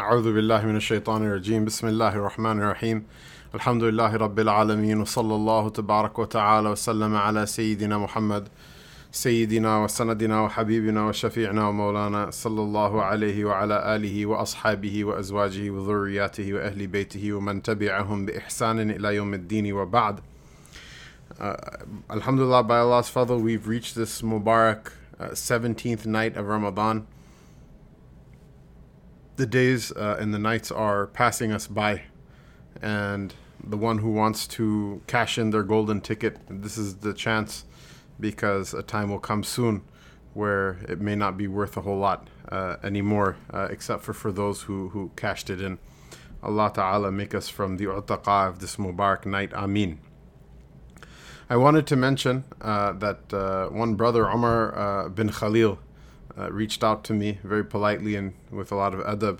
أعوذ بالله من الشيطان الرجيم. بسم الله الرحمن الرحيم. الحمد لله رب العالمين وصلى الله تبارك وتعالى وسلم على سيدنا محمد سيدنا وسندنا وحبيبنا وشفيعنا ومولانا صلى الله عليه وعلى آله وأصحابه وأزواجه وذرياته وأهل بيته ومن تبعهم بإحسان إلى يوم الدين وبعد. Uh, Alhamdulillah, by Allah's fadl, we've reached this Mubarak uh, 17th night of Ramadan. The days uh, and the nights are passing us by, and the one who wants to cash in their golden ticket, this is the chance because a time will come soon where it may not be worth a whole lot uh, anymore, uh, except for for those who, who cashed it in. Allah Ta'ala make us from the utaqa of this Mubarak night. Ameen. I wanted to mention uh, that uh, one brother, Umar uh, bin Khalil, uh, reached out to me very politely and with a lot of adab,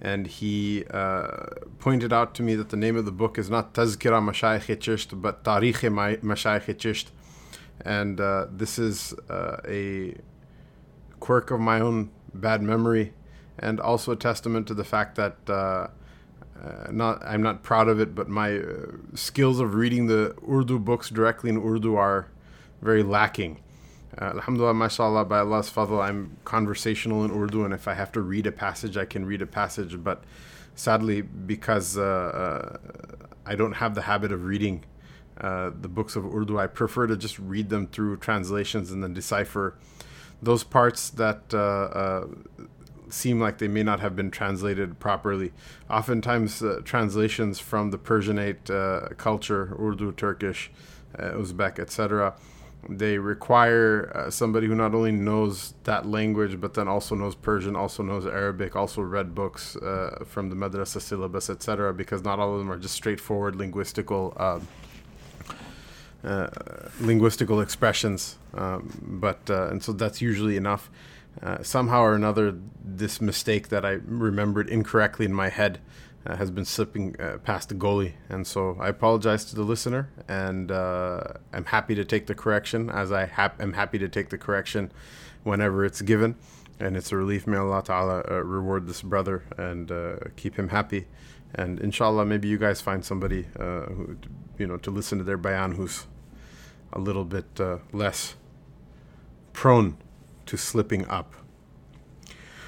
and he uh, pointed out to me that the name of the book is not Tazkira Mashayikh Chisht, but Tarikh Mashayikh Chisht. And uh, this is a quirk of my own bad memory, and also a testament to the fact that uh, not I'm not proud of it, but my uh, skills of reading the Urdu books directly in Urdu are very lacking. Uh, Alhamdulillah, mashallah, by Allah's fadl, I'm conversational in Urdu, and if I have to read a passage, I can read a passage. But sadly, because uh, uh, I don't have the habit of reading uh, the books of Urdu, I prefer to just read them through translations and then decipher those parts that seem like they may not have been translated properly. Oftentimes, uh, translations from the Persianate uh, culture, Urdu, Turkish, uh, Uzbek, etc., they require uh, somebody who not only knows that language but then also knows Persian, also knows Arabic, also read books uh, from the madrasa syllabus, etc., because not all of them are just straightforward linguistical. Um, uh, linguistical expressions, um, but and so that's usually enough. Uh, somehow or another, this mistake that I remembered incorrectly in my head uh, has been slipping uh, past the goalie. And so I apologize to the listener, and uh, I'm happy to take the correction, as I hap- am happy to take the correction whenever it's given. And it's a relief. May Allah Ta'ala uh, reward this brother and keep him happy. And inshallah, maybe you guys find somebody who, you know, to listen to their bayan who's a little bit less prone to slipping up.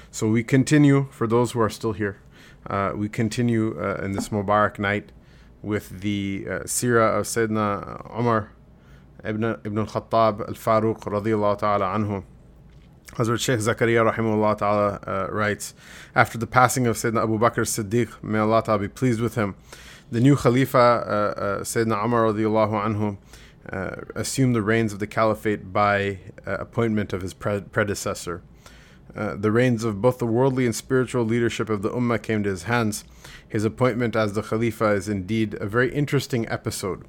So we continue, for those who are still here, uh, we continue uh, in this Mubarak night with the uh, Sirah of Sayyidina Umar ibn, ibn al-Khattab al-Faruq radiyallahu ta'ala anhu. Hazrat Sheikh Zakaria rahimahullah ta'ala uh, writes, after the passing of Sayyidina Abu Bakr Siddiq, may Allah ta'ala be pleased with him, the new Khalifa, uh, uh, Sayyidina Umar radiyallahu anhu, uh, assumed the reins of the caliphate by uh, appointment of his pre- predecessor. Uh, the reins of both the worldly and spiritual leadership of the Ummah came to his hands. His appointment as the Khalifa is indeed a very interesting episode.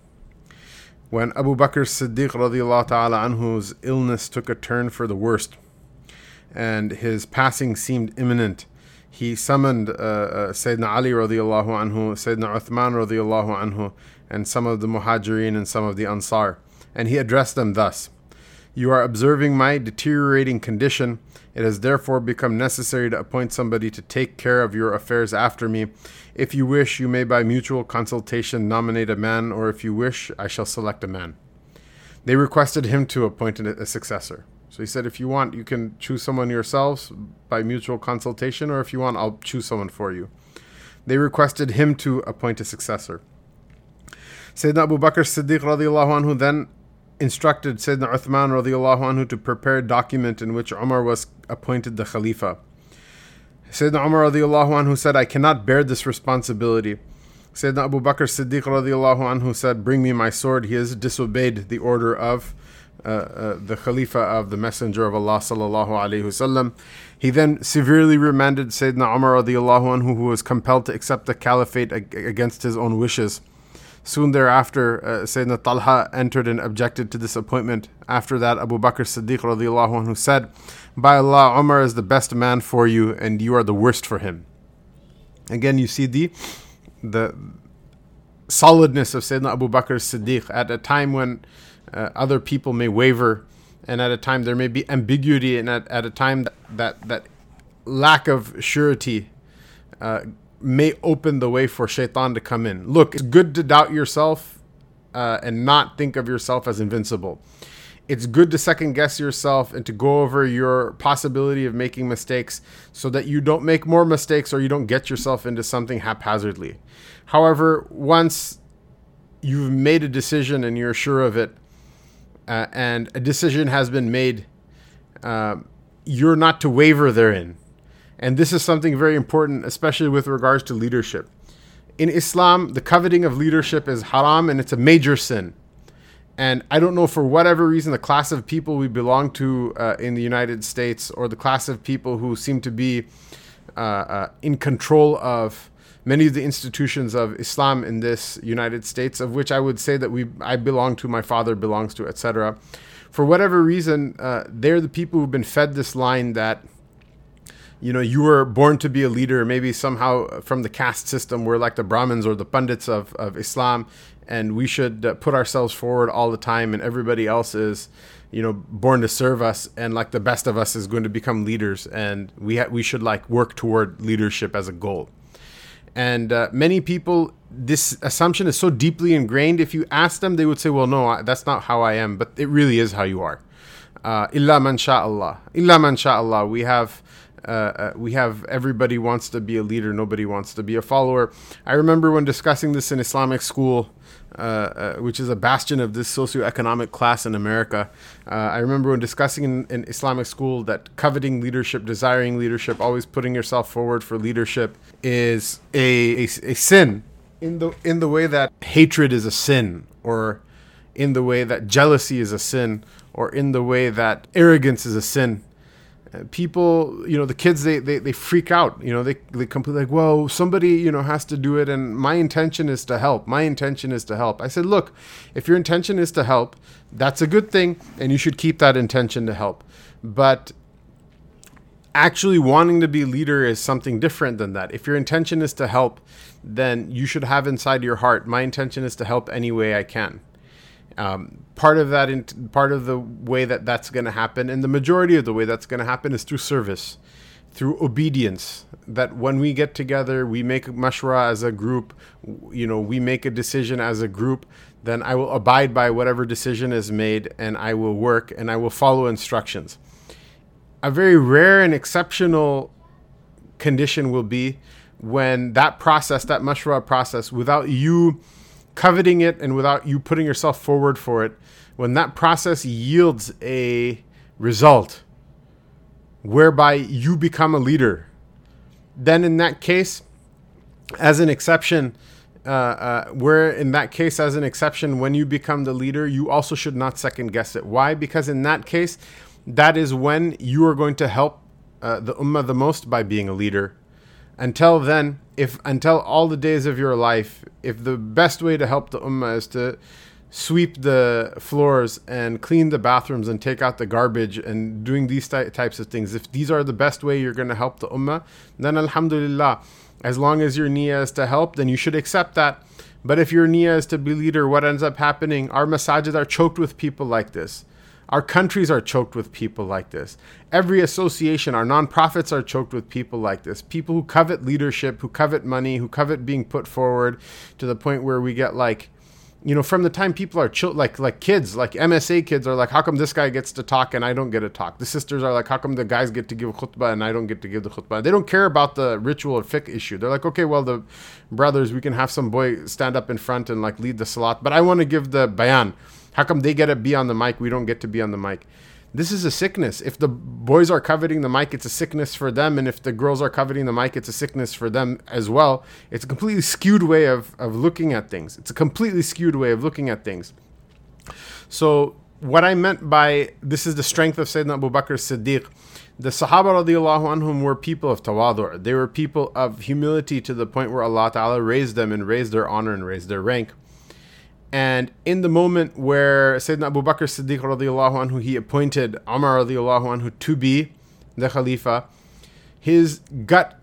When Abu Bakr Siddiq ta'ala anhu's illness took a turn for the worst, and his passing seemed imminent, he summoned uh, uh, Sayyidina Ali radiallahu anhu, Sayyidina Uthman radiallahu anhu, and some of the Muhajirin and some of the Ansar. And he addressed them thus You are observing my deteriorating condition. It has therefore become necessary to appoint somebody to take care of your affairs after me. If you wish, you may by mutual consultation nominate a man, or if you wish, I shall select a man. They requested him to appoint a successor. So he said, if you want, you can choose someone yourselves by mutual consultation, or if you want, I'll choose someone for you. They requested him to appoint a successor. Sayyidina Abu Bakr Siddiq radiallahu anhu then instructed Sayyidina Uthman radiallahu anhu to prepare a document in which Umar was appointed the Khalifa. Sayyidina Umar radiallahu anhu said, I cannot bear this responsibility. Sayyidina Abu Bakr Siddiq radiallahu anhu said, Bring me my sword. He has disobeyed the order of uh, uh, the Khalifa of the Messenger of Allah sallallahu alaihi wasallam. He then severely remanded Sayyidina Umar radiallahu anhu, who was compelled to accept the caliphate ag- against his own wishes. Soon thereafter, uh, Sayyidina Talha entered and objected to this appointment. After that, Abu Bakr Siddiq radiallahu anhu said, By Allah, Umar is the best man for you, and you are the worst for him. Again, you see the the solidness of Sayyidina Abu Bakr Siddiq at a time when uh, other people may waver, and at a time there may be ambiguity, and at, at a time that, that, that lack of surety uh, may open the way for shaitan to come in. Look, it's good to doubt yourself uh, and not think of yourself as invincible. It's good to second guess yourself and to go over your possibility of making mistakes so that you don't make more mistakes or you don't get yourself into something haphazardly. However, once you've made a decision and you're sure of it, uh, and a decision has been made, uh, you're not to waver therein. And this is something very important, especially with regards to leadership. In Islam, the coveting of leadership is haram and it's a major sin. And I don't know for whatever reason, the class of people we belong to uh, in the United States, or the class of people who seem to be uh, uh, in control of many of the institutions of Islam in this United States, of which I would say that we I belong to, my father belongs to, etc. For whatever reason, uh, they're the people who've been fed this line that you know you were born to be a leader maybe somehow from the caste system we're like the brahmins or the pundits of, of islam and we should uh, put ourselves forward all the time and everybody else is you know born to serve us and like the best of us is going to become leaders and we ha- we should like work toward leadership as a goal and uh, many people, this assumption is so deeply ingrained. If you ask them, they would say, well, no, that's not how I am. But it really is how you are. Uh, illa man sha'Allah. Illa man sha'Allah. We have. Uh, uh, we have everybody wants to be a leader, nobody wants to be a follower. I remember when discussing this in Islamic school, uh, uh, which is a bastion of this socioeconomic class in America. Uh, I remember when discussing in, in, Islamic school that coveting leadership, desiring leadership, always putting yourself forward for leadership is a, a, a sin in the in the way that hatred is a sin, or in the way that jealousy is a sin, or in the way that arrogance is a sin people you know the kids they, they they freak out you know they they completely like whoa somebody you know has to do it and my intention is to help. My intention is to help. I said look if your intention is to help that's a good thing and you should keep that intention to help. But actually wanting to be leader is something different than that. If your intention is to help then you should have inside your heart my intention is to help any way i can. Um, part of that, in, part of the way that that's going to happen, and the majority of the way that's going to happen is through service, through obedience. That when we get together, we make mashra as a group, you know, we make a decision as a group, then I will abide by whatever decision is made and I will work and I will follow instructions. A very rare and exceptional condition will be when that process, that mashra process, without you coveting it and without you putting yourself forward for it, when that process yields a result whereby you become a leader, then in that case, as an exception, uh, uh, where in that case, as an exception, when you become the leader, you also should not second guess it. Why? Because in that case, that is when you are going to help uh, the ummah the most by being a leader. Until then, if until all the days of your life, if the best way to help the ummah is to sweep the floors and clean the bathrooms and take out the garbage and doing these ty- types of things, if these are the best way you're going to help the ummah, then alhamdulillah, as long as your niyyah is to help, then you should accept that. But if your niyyah is to be leader, what ends up happening? Our masajid are choked with people like this. Our countries are choked with people like this. Every association, our nonprofits are choked with people like this. People who covet leadership, who covet money, who covet being put forward to the point where we get like, you know, from the time people are chill, like like kids, like MSA kids are like, how come this guy gets to talk and I don't get to talk? The sisters are like, how come the guys get to give khutbah and I don't get to give the khutbah? They don't care about the ritual or fiqh issue. They're like, okay, well, the brothers, we can have some boy stand up in front and like lead the salat, but I want to give the bayan. How come they get to be on the mic? We don't get to be on the mic. This is a sickness. If the boys are coveting the mic, it's a sickness for them. And if the girls are coveting the mic, it's a sickness for them as well. It's a completely skewed way of, of looking at things. It's a completely skewed way of looking at things. So, what I meant by this is the strength of Sayyidina Abu Bakr Siddiq. The Sahaba radiallahu anhum were people of tawadur. They were people of humility to the point where Allah Ta'ala raised them and raised their honor and raised their rank. And in the moment where Sayyidina Abu Bakr Siddiq radiallahu anhu, he appointed Umar radiallahu anhu to be the Khalifa, his gut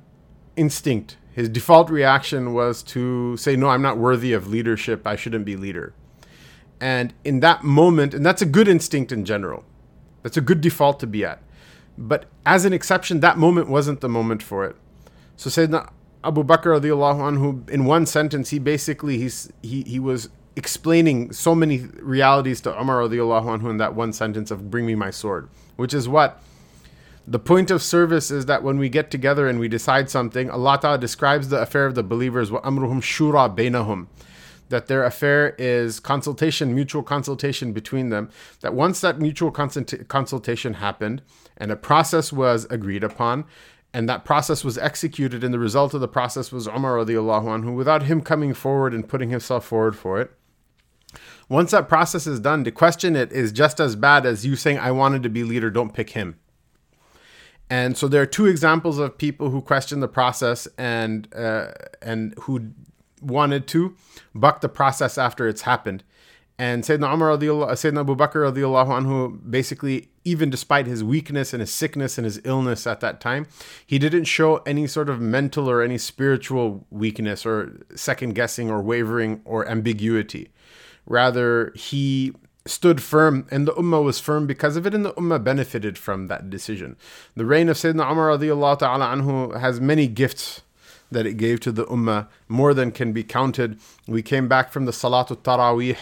instinct, his default reaction was to say, No, I'm not worthy of leadership. I shouldn't be leader. And in that moment, and that's a good instinct in general, that's a good default to be at. But as an exception, that moment wasn't the moment for it. So Sayyidina Abu Bakr radiallahu anhu, in one sentence, he basically he's, he, he was explaining so many realities to Umar radiallahu anhu in that one sentence of bring me my sword, which is what the point of service is that when we get together and we decide something, Allah Ta'ala describes the affair of the believers, wa amruhum shura bainahum, that their affair is consultation, mutual consultation between them. That once that mutual consult- consultation happened and a process was agreed upon, and that process was executed, and the result of the process was Umar radiallahu anhu, without him coming forward and putting himself forward for it. Once that process is done, to question it is just as bad as you saying, I wanted to be leader, don't pick him. And so there are two examples of people who questioned the process and uh, and who wanted to buck the process after it's happened. And Sayyidina Umar Sayyidina Abu Bakr anhu, basically, even despite his weakness and his sickness and his illness at that time, he didn't show any sort of mental or any spiritual weakness or second guessing or wavering or ambiguity. Rather, he stood firm and the ummah was firm because of it and the ummah benefited from that decision. The reign of Sayyidina Umar radiallahu ta'ala anhu has many gifts that it gave to the ummah, more than can be counted. We came back from the Salatul Taraweeh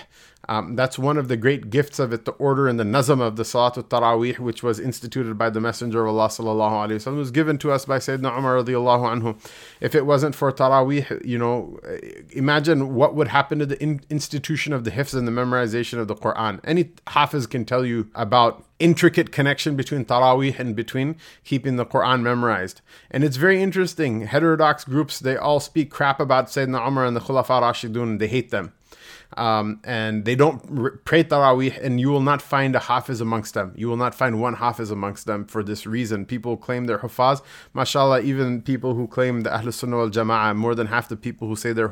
um, that's one of the great gifts of it, the order and the nazam of the Salatul Taraweeh, which was instituted by the Messenger of Allah sallallahu alaihi wasallam, was given to us by Sayyidina Umar radiallahu anhu. If it wasn't for Taraweeh, you know, imagine what would happen to the in- institution of the hifz and the memorization of the Quran. Any hafiz can tell you about intricate connection between Taraweeh and between keeping the Quran memorized. And it's very interesting. Heterodox groups, they all speak crap about Sayyidina Umar and the Khulafa Rashidun. They hate them um, and they don't pray Taraweeh, and you will not find a Hafiz amongst them. You will not find one Hafiz amongst them for this reason. People claim they're Hufaz. MashaAllah, even people who claim the Ahlul Sunnah wal Jama'ah, more than half the people who say they're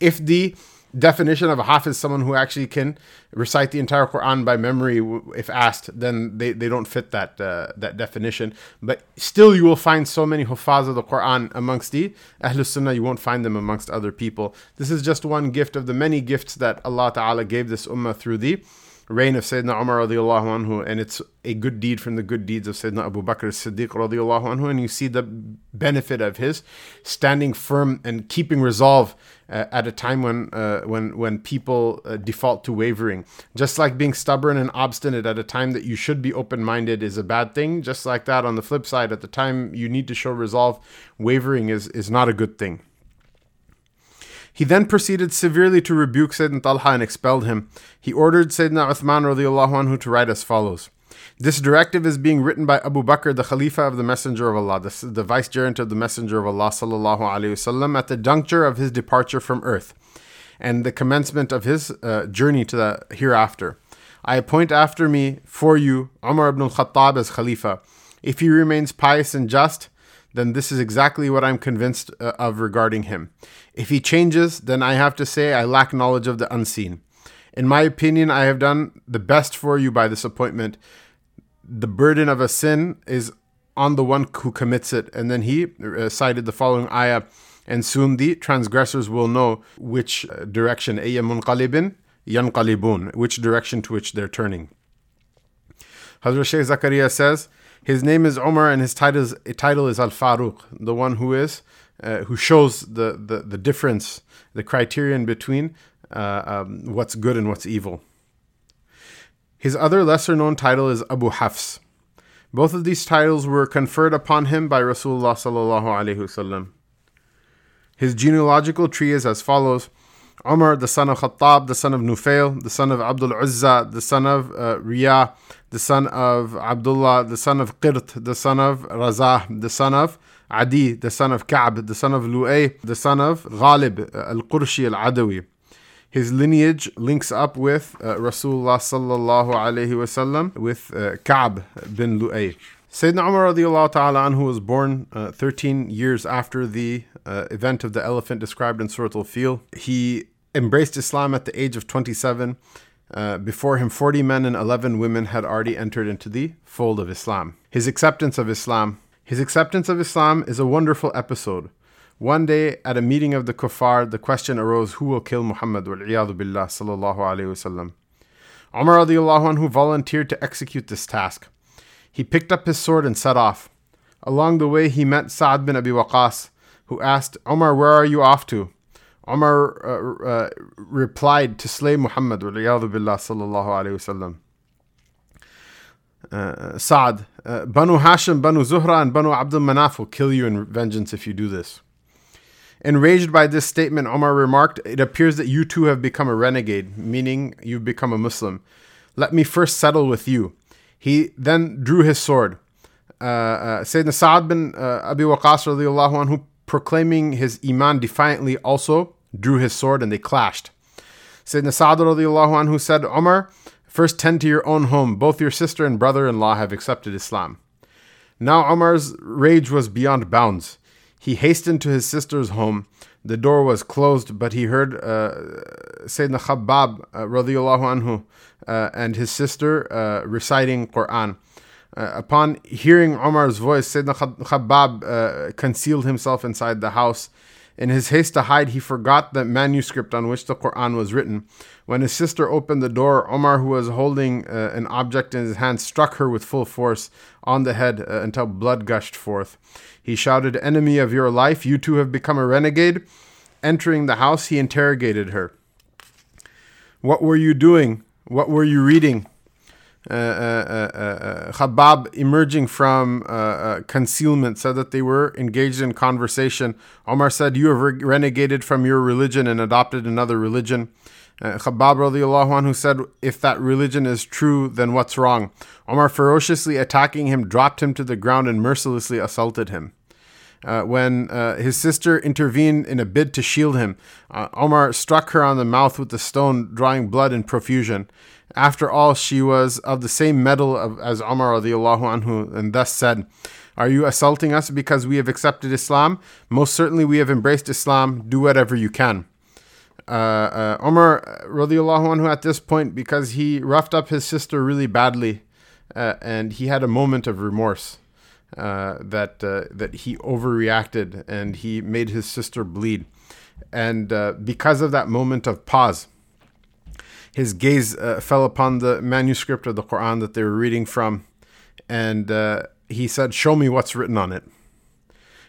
if the definition of a hafiz is someone who actually can recite the entire Quran by memory if asked, then they, they don't fit that uh, that definition. But still, you will find so many hufaz of the Quran amongst the Ahlul Sunnah, you won't find them amongst other people. This is just one gift of the many gifts that Allah Ta'ala gave this ummah through the reign of Sayyidina Umar radiallahu anhu, and it's a good deed from the good deeds of Sayyidina Abu Bakr Siddiq radiallahu anhu, and you see the benefit of his standing firm and keeping resolve uh, at a time when uh, when when people uh, default to wavering. Just like being stubborn and obstinate at a time that you should be open-minded is a bad thing. Just like that, on the flip side, at the time you need to show resolve, wavering is is not a good thing. He then proceeded severely to rebuke Sayyidina Talha and expelled him. He ordered Sayyidina Uthman anhu to write as follows. This directive is being written by Abu Bakr, the Khalifa of the Messenger of Allah, the, the vicegerent of the Messenger of Allah sallallahu alaihi wasallam, at the juncture of his departure from earth and the commencement of his uh, journey to the hereafter. I appoint after me for you Umar ibn al-Khattab as Khalifa. If he remains pious and just, then this is exactly what I'm convinced uh, of regarding him. If he changes, then I have to say I lack knowledge of the unseen. In my opinion, I have done the best for you by this appointment. The burden of a sin is on the one who commits it. And then he uh, cited the following ayah, and soon the transgressors will know which uh, direction, munqalibin yanqalibun, which direction to which they're turning. Hazrat Shaykh Zakaria says, his name is Omar, and his title is, title is Al Faruq, the one who is uh, who shows the, the the difference, the criterion between uh, um, what's good and what's evil. His other lesser known title is Abu Hafs. Both of these titles were conferred upon him by Rasulullah. His genealogical tree is as follows: Umar, the son of Khattab, the son of Nufail, the son of Abdul Uzza, the son of uh, Riyah, the son of Abdullah, the son of Qirt, the son of Razah, the son of Adi, the son of Ka'b, the son of Lu'ay, the son of Ghalib al-Qurshi al-Adawi. His lineage links up with uh, Rasulullah sallallahu alayhi wasallam with uh, Ka'b bin Lu'ay. Sayyidina Umar radiallahu ta'ala anhu was born uh, 13 years after the uh, event of the elephant described in Surah Al-Fil. He embraced Islam at the age of 27 uh, before him, 40 men and 11 women had already entered into the fold of Islam. His acceptance of Islam. His acceptance of Islam is a wonderful episode. One day, at a meeting of the kuffar, the question arose who will kill Muhammad billah sallallahu alayhi wasallam. Umar radiallahu anhu volunteered to execute this task. He picked up his sword and set off. Along the way, he met Sa'ad bin Abi Waqas, who asked, Omar, where are you off to? Omar uh, uh, replied to slay Muhammad billah sallallahu alayhi wasallam. Uh, Saad, uh, Banu Hashim, Banu Zuhra, and Banu Abdul Manaf will kill you in vengeance if you do this. Enraged by this statement, Omar remarked, It appears that you too have become a renegade, meaning you've become a Muslim. Let me first settle with you. He then drew his sword. Uh, uh, Sayyidina Sa'ad bin uh, Abi Waqas anhu, proclaiming his iman defiantly, also drew his sword and they clashed. Sayyidina radiallahu anhu said, Omar, first tend to your own home. Both your sister and brother in law have accepted Islam. Now Omar's rage was beyond bounds. He hastened to his sister's home. The door was closed, but he heard uh, Sayyidina Khabbab uh, anhu uh, and his sister uh, reciting Quran. Uh, upon hearing Omar's voice, Sayyidina Khabbab uh, concealed himself inside the house. In his haste to hide, he forgot the manuscript on which the Quran was written. When his sister opened the door, Omar, who was holding uh, an object in his hand, struck her with full force on the head uh, until blood gushed forth. He shouted, Enemy of your life, you too have become a renegade. Entering the house, he interrogated her. What were you doing? What were you reading? Uh, uh, uh, uh emerging from concealment, said that they were engaged in conversation. Omar said, You have re- renegated from your religion and adopted another religion. Uh, Khabbab radiallahu anhu said, If that religion is true, then what's wrong? Omar, ferociously attacking him, dropped him to the ground and mercilessly assaulted him. Uh, when uh, his sister intervened in a bid to shield him, uh, Omar struck her on the mouth with the stone, drawing blood in profusion. After all, she was of the same metal of, as Omar anhu, and thus said, Are you assaulting us because we have accepted Islam? Most certainly we have embraced Islam. Do whatever you can. Uh, uh, Omar radiallahu anhu at this point, because he roughed up his sister really badly, uh, and he had a moment of remorse. Uh, that uh, that he overreacted and he made his sister bleed, and uh, because of that moment of pause, his gaze uh, fell upon the manuscript of the Quran that they were reading from, and uh, he said, "Show me what's written on it."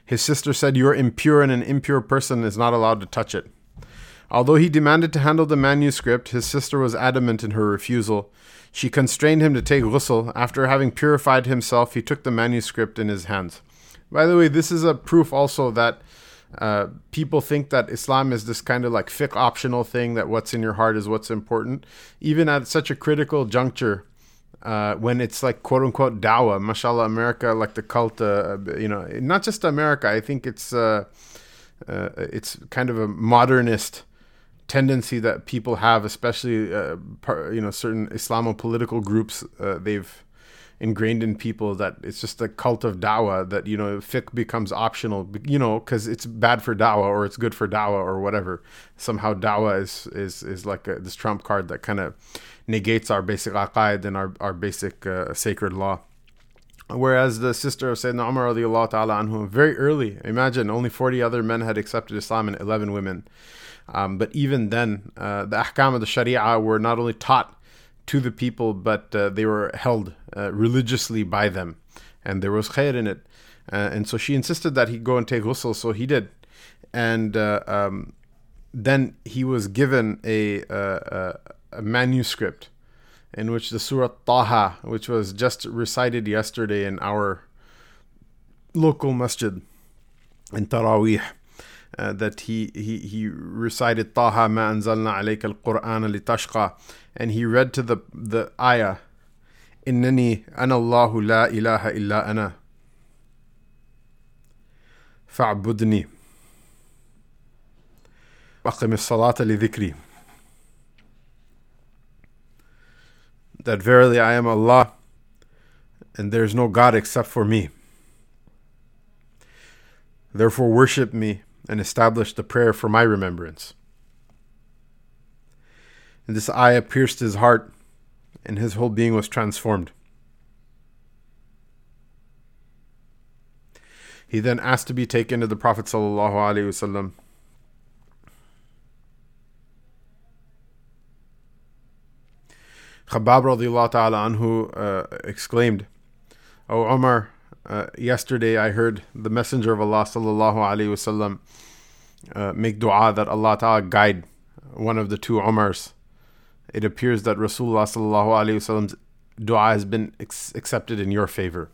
His sister said, "You are impure, and an impure person is not allowed to touch it." Although he demanded to handle the manuscript, his sister was adamant in her refusal. She constrained him to take ghusl. After having purified himself, he took the manuscript in his hands. By the way, this is a proof also that uh, people think that Islam is this kind of like fiqh optional thing, that what's in your heart is what's important. Even at such a critical juncture, uh, when it's like quote unquote dawah, mashallah, America, like the cult, uh, you know, not just America, I think it's, uh, uh, it's kind of a modernist tendency that people have, especially uh, par, you know certain Islamo political groups, uh, they've ingrained in people that it's just a cult of dawah that you know fiqh becomes optional you know because it's bad for dawah or it's good for dawah or whatever. Somehow dawah is is is like a, this trump card that kind of negates our basic aqaid and our, our basic uh, sacred law Whereas the sister of Sayyidina Umar radiallahu ta'ala anhu, very early, imagine only 40 other men had accepted Islam and 11 women. Um, but even then, uh, the ahkam of the Sharia were not only taught to the people, but uh, they were held uh, religiously by them. And there was khair in it. Uh, and so she insisted that he go and take ghusl, so he did. And uh, um, then he was given a, a, a, manuscript in which the Surah Taha, which was just recited yesterday in our local masjid in Taraweeh, uh, that he, he, he recited Taha ma anzalna alayka al-Qur'an litashqa and he read to the, the ayah إنني أنا الله لا إله إلا أنا فاعبدني أقم الصلاة لذكري that verily I am Allah and there is no God except for me. Therefore worship me and establish the prayer for my remembrance. And this ayah pierced his heart, and his whole being was transformed. He then asked to be taken to the Prophet sallallahu alaihi wasallam. Khabbab radiallahu ta'ala anhu uh, exclaimed, O Omar, uh, yesterday I heard the Messenger of Allah sallallahu alaihi wasallam uh, make dua that Allah Ta'ala guide one of the two Umars. It appears that Rasulullah sallallahu alaihi wasallam's dua has been ex- accepted in your favor.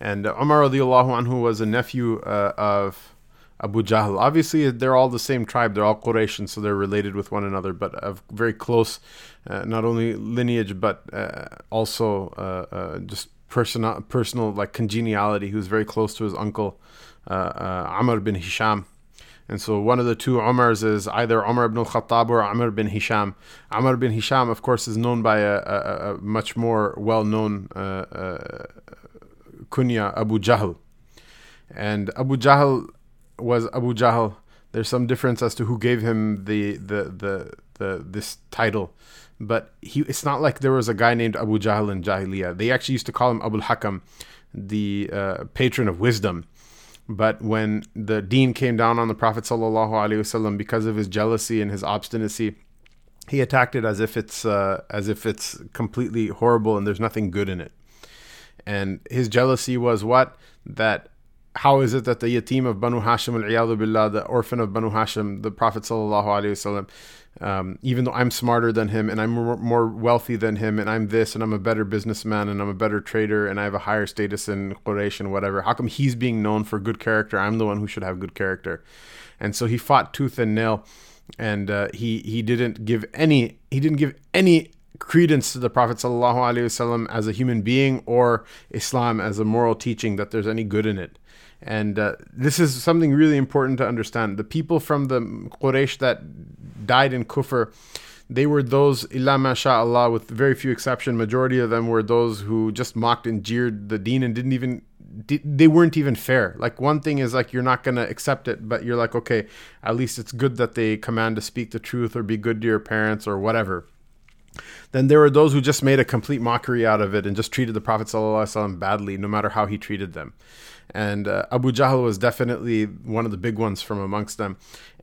And uh, Umar radiallahu anhu was a nephew uh, of Abu Jahl. Obviously, they're all the same tribe. They're all Quraysh, so they're related with one another, but of very close, uh, not only lineage, but uh, also uh, uh, just personal, personal like congeniality. He was very close to his uncle, Amr bin Hisham. And so one of the two Umars is either Umar ibn al-Khattab or Amr bin Hisham. Amr bin Hisham, of course, is known by a, a, a much more well-known uh, uh, kunya, Abu Jahl. And Abu Jahl was Abu Jahl. There's some difference as to who gave him the the the, the this title. But he it's not like there was a guy named Abu Jahl in Jahiliyyah. They actually used to call him Abu Hakam, the uh, patron of wisdom but when the deen came down on the Prophet wasallam because of his jealousy and his obstinacy, he attacked it as if it's uh, as if it's completely horrible and there's nothing good in it. And his jealousy was what that how is it that the yatim of Banu Hashim al billah, the orphan of Banu Hashim, the Prophet sallallahu alaihi wasallam, um, even though I'm smarter than him and I'm more, more, wealthy than him and I'm this and I'm a better businessman and I'm a better trader and I have a higher status in Quraysh and whatever, how come he's being known for good character? I'm the one who should have good character. And so he fought tooth and nail and uh, he, he didn't give any, he didn't give any credence to the Prophet ﷺ as a human being or Islam as a moral teaching that there's any good in it. And uh, this is something really important to understand. The people from the Quraysh that died in kufr, they were those illa masha'Allah with very few exception. Majority of them were those who just mocked and jeered the deen and didn't even they weren't even fair. Like one thing is like you're not gonna accept it, but you're like, okay, at least it's good that they command to speak the truth or be good to your parents or whatever. Then there were those who just made a complete mockery out of it and just treated the Prophet ﷺ badly, no matter how he treated them. And uh, Abu Jahl was definitely one of the big ones from amongst them.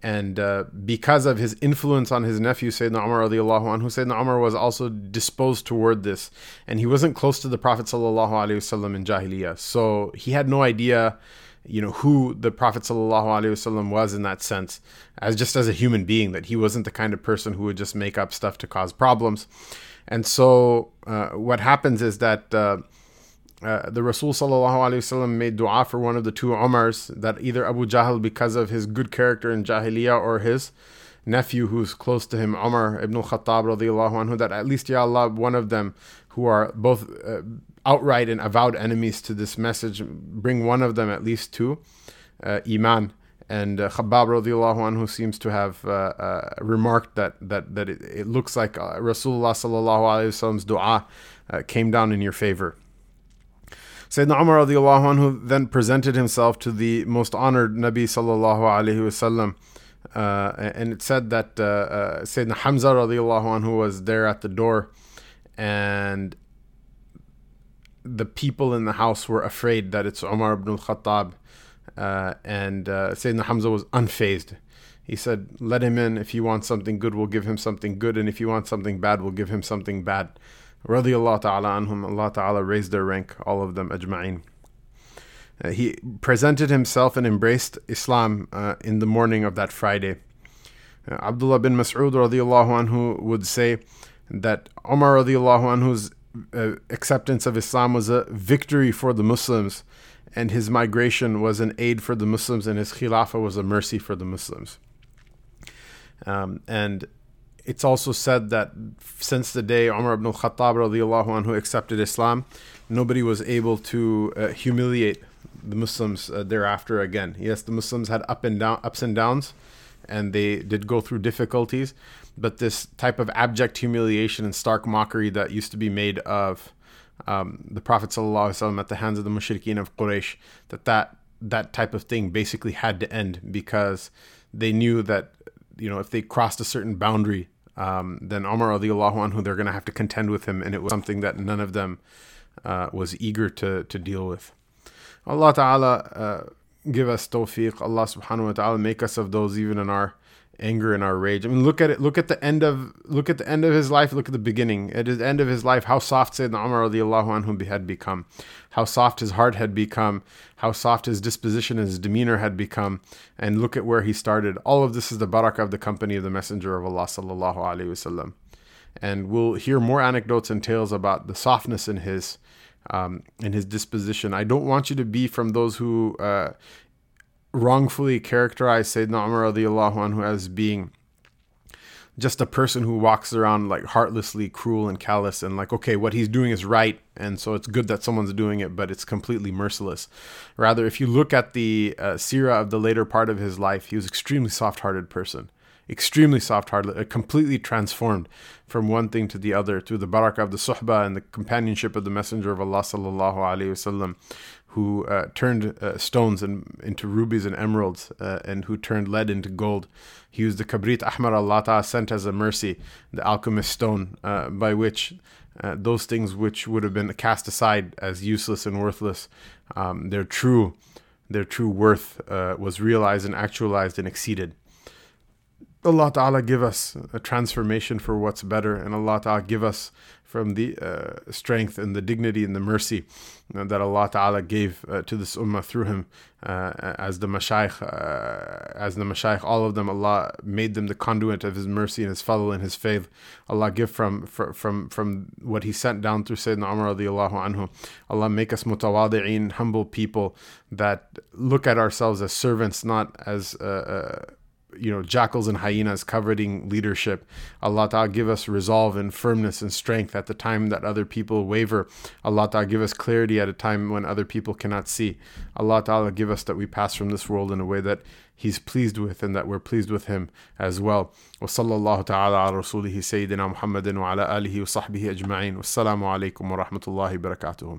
And uh, because of his influence on his nephew, Sayyidina Umar radiallahu anhu, Sayyidina Umar was also disposed toward this. And he wasn't close to the Prophet wasallam in Jahiliyyah. So he had no idea, you know, who the Prophet wasallam was in that sense, as just as a human being, that he wasn't the kind of person who would just make up stuff to cause problems. And so uh, what happens is that uh, uh, the Rasul sallallahu made dua for one of the two Umars that either Abu Jahl because of his good character in Jahiliyyah or his nephew who's close to him Umar ibn al-Khattab radiallahu anhu that at least Ya Allah one of them who are both uh, outright and avowed enemies to this message bring one of them at least to uh, Iman. And uh, Khabbab radiallahu anhu seems to have uh, uh, remarked that that that it, it looks like Rasulullah sallallahu wasallam's dua came down in your favor Sayyidina Umar radiallahu anhu then presented himself to the most honored Nabi sallallahu alaihi wasallam. Uh, and it said that uh, uh, Sayyidina Hamza radiallahu anhu was there at the door and the people in the house were afraid that it's Umar ibn al-Khattab uh, and uh, Sayyidina Hamza was unfazed. He said, let him in. If he wants something good, we'll give him something good. And if he wants something bad, we'll give him something bad radiallahu ta'ala anhum, Allah ta'ala raised their rank, all of them ajma'in. Uh, he presented himself and embraced Islam uh, in the morning of that Friday. Uh, Abdullah bin Mas'ud radiallahu anhu would say that Umar radiallahu anhu's uh, acceptance of Islam was a victory for the Muslims and his migration was an aid for the Muslims and his khilafah was a mercy for the Muslims. Um, and it's also said that since the day Umar ibn al-Khattab radiallahu anhu accepted Islam, nobody was able to uh, humiliate the Muslims uh, thereafter again. Yes, the Muslims had up and down, ups and downs, and they did go through difficulties, but this type of abject humiliation and stark mockery that used to be made of um, the Prophet ﷺ at the hands of the mushrikeen of Quraysh, that, that that type of thing basically had to end because they knew that you know, if they crossed a certain boundary, um, then Omar radiallahu anhu, they're going to have to contend with him. And it was something that none of them uh, was eager to, to deal with. Allah Ta'ala uh, give us tawfiq. Allah subhanahu wa ta'ala make us of those even in our anger and our rage. I mean, look at it. Look at the end of look at the end of his life. Look at the beginning. At the end of his life, how soft Sayyidina Umar radiallahu anhu had become, how soft his heart had become, how soft his disposition and his demeanor had become, and look at where he started. All of this is the barakah of the company of the Messenger of Allah sallallahu alaihi wasallam. And we'll hear more anecdotes and tales about the softness in his um, in his disposition. I don't want you to be from those who uh, wrongfully characterize Sayyidina Umar radiallahu anhu as being just a person who walks around like heartlessly cruel and callous and like okay what he's doing is right and so it's good that someone's doing it but it's completely merciless. Rather if you look at the uh, sira of the later part of his life he was extremely soft-hearted person. Extremely soft-hearted uh, completely transformed from one thing to the other through the barakah of the suhbah and the companionship of the messenger of allah sallallahu alaihi wasallam who uh, turned uh, stones into rubies and emeralds, uh, and who turned lead into gold. He used the kabrit ahmar Allah sent as a mercy, the alchemist stone, uh, by which uh, those things which would have been cast aside as useless and worthless, um, their true, their true worth uh, was realized and actualized and exceeded. Allah Ta'ala give us a transformation for what's better, and Allah Ta'ala give us from the uh, strength and the dignity and the mercy uh, that Allah Ta'ala gave uh, to this ummah through him uh, as the mashayikh, uh, as the mashayikh, all of them, Allah made them the conduit of His mercy and His fadl and His faith. Allah give from, from, from what He sent down through Sayyidina Umar radiallahu anhu. Allah make us mutawadi'een, humble people that look at ourselves as servants, not as you know, jackals and hyenas coveting leadership. Allah Ta'ala give us resolve and firmness and strength at the time that other people waver. Allah Ta'ala give us clarity at a time when other people cannot see. Allah Ta'ala give us that we pass from this world in a way that He's pleased with and that we're pleased with Him as well. وصلى الله تعالى على رسوله سيدنا محمد وعلى آله وصحبه أجمعين والسلام عليكم ورحمة الله وبركاته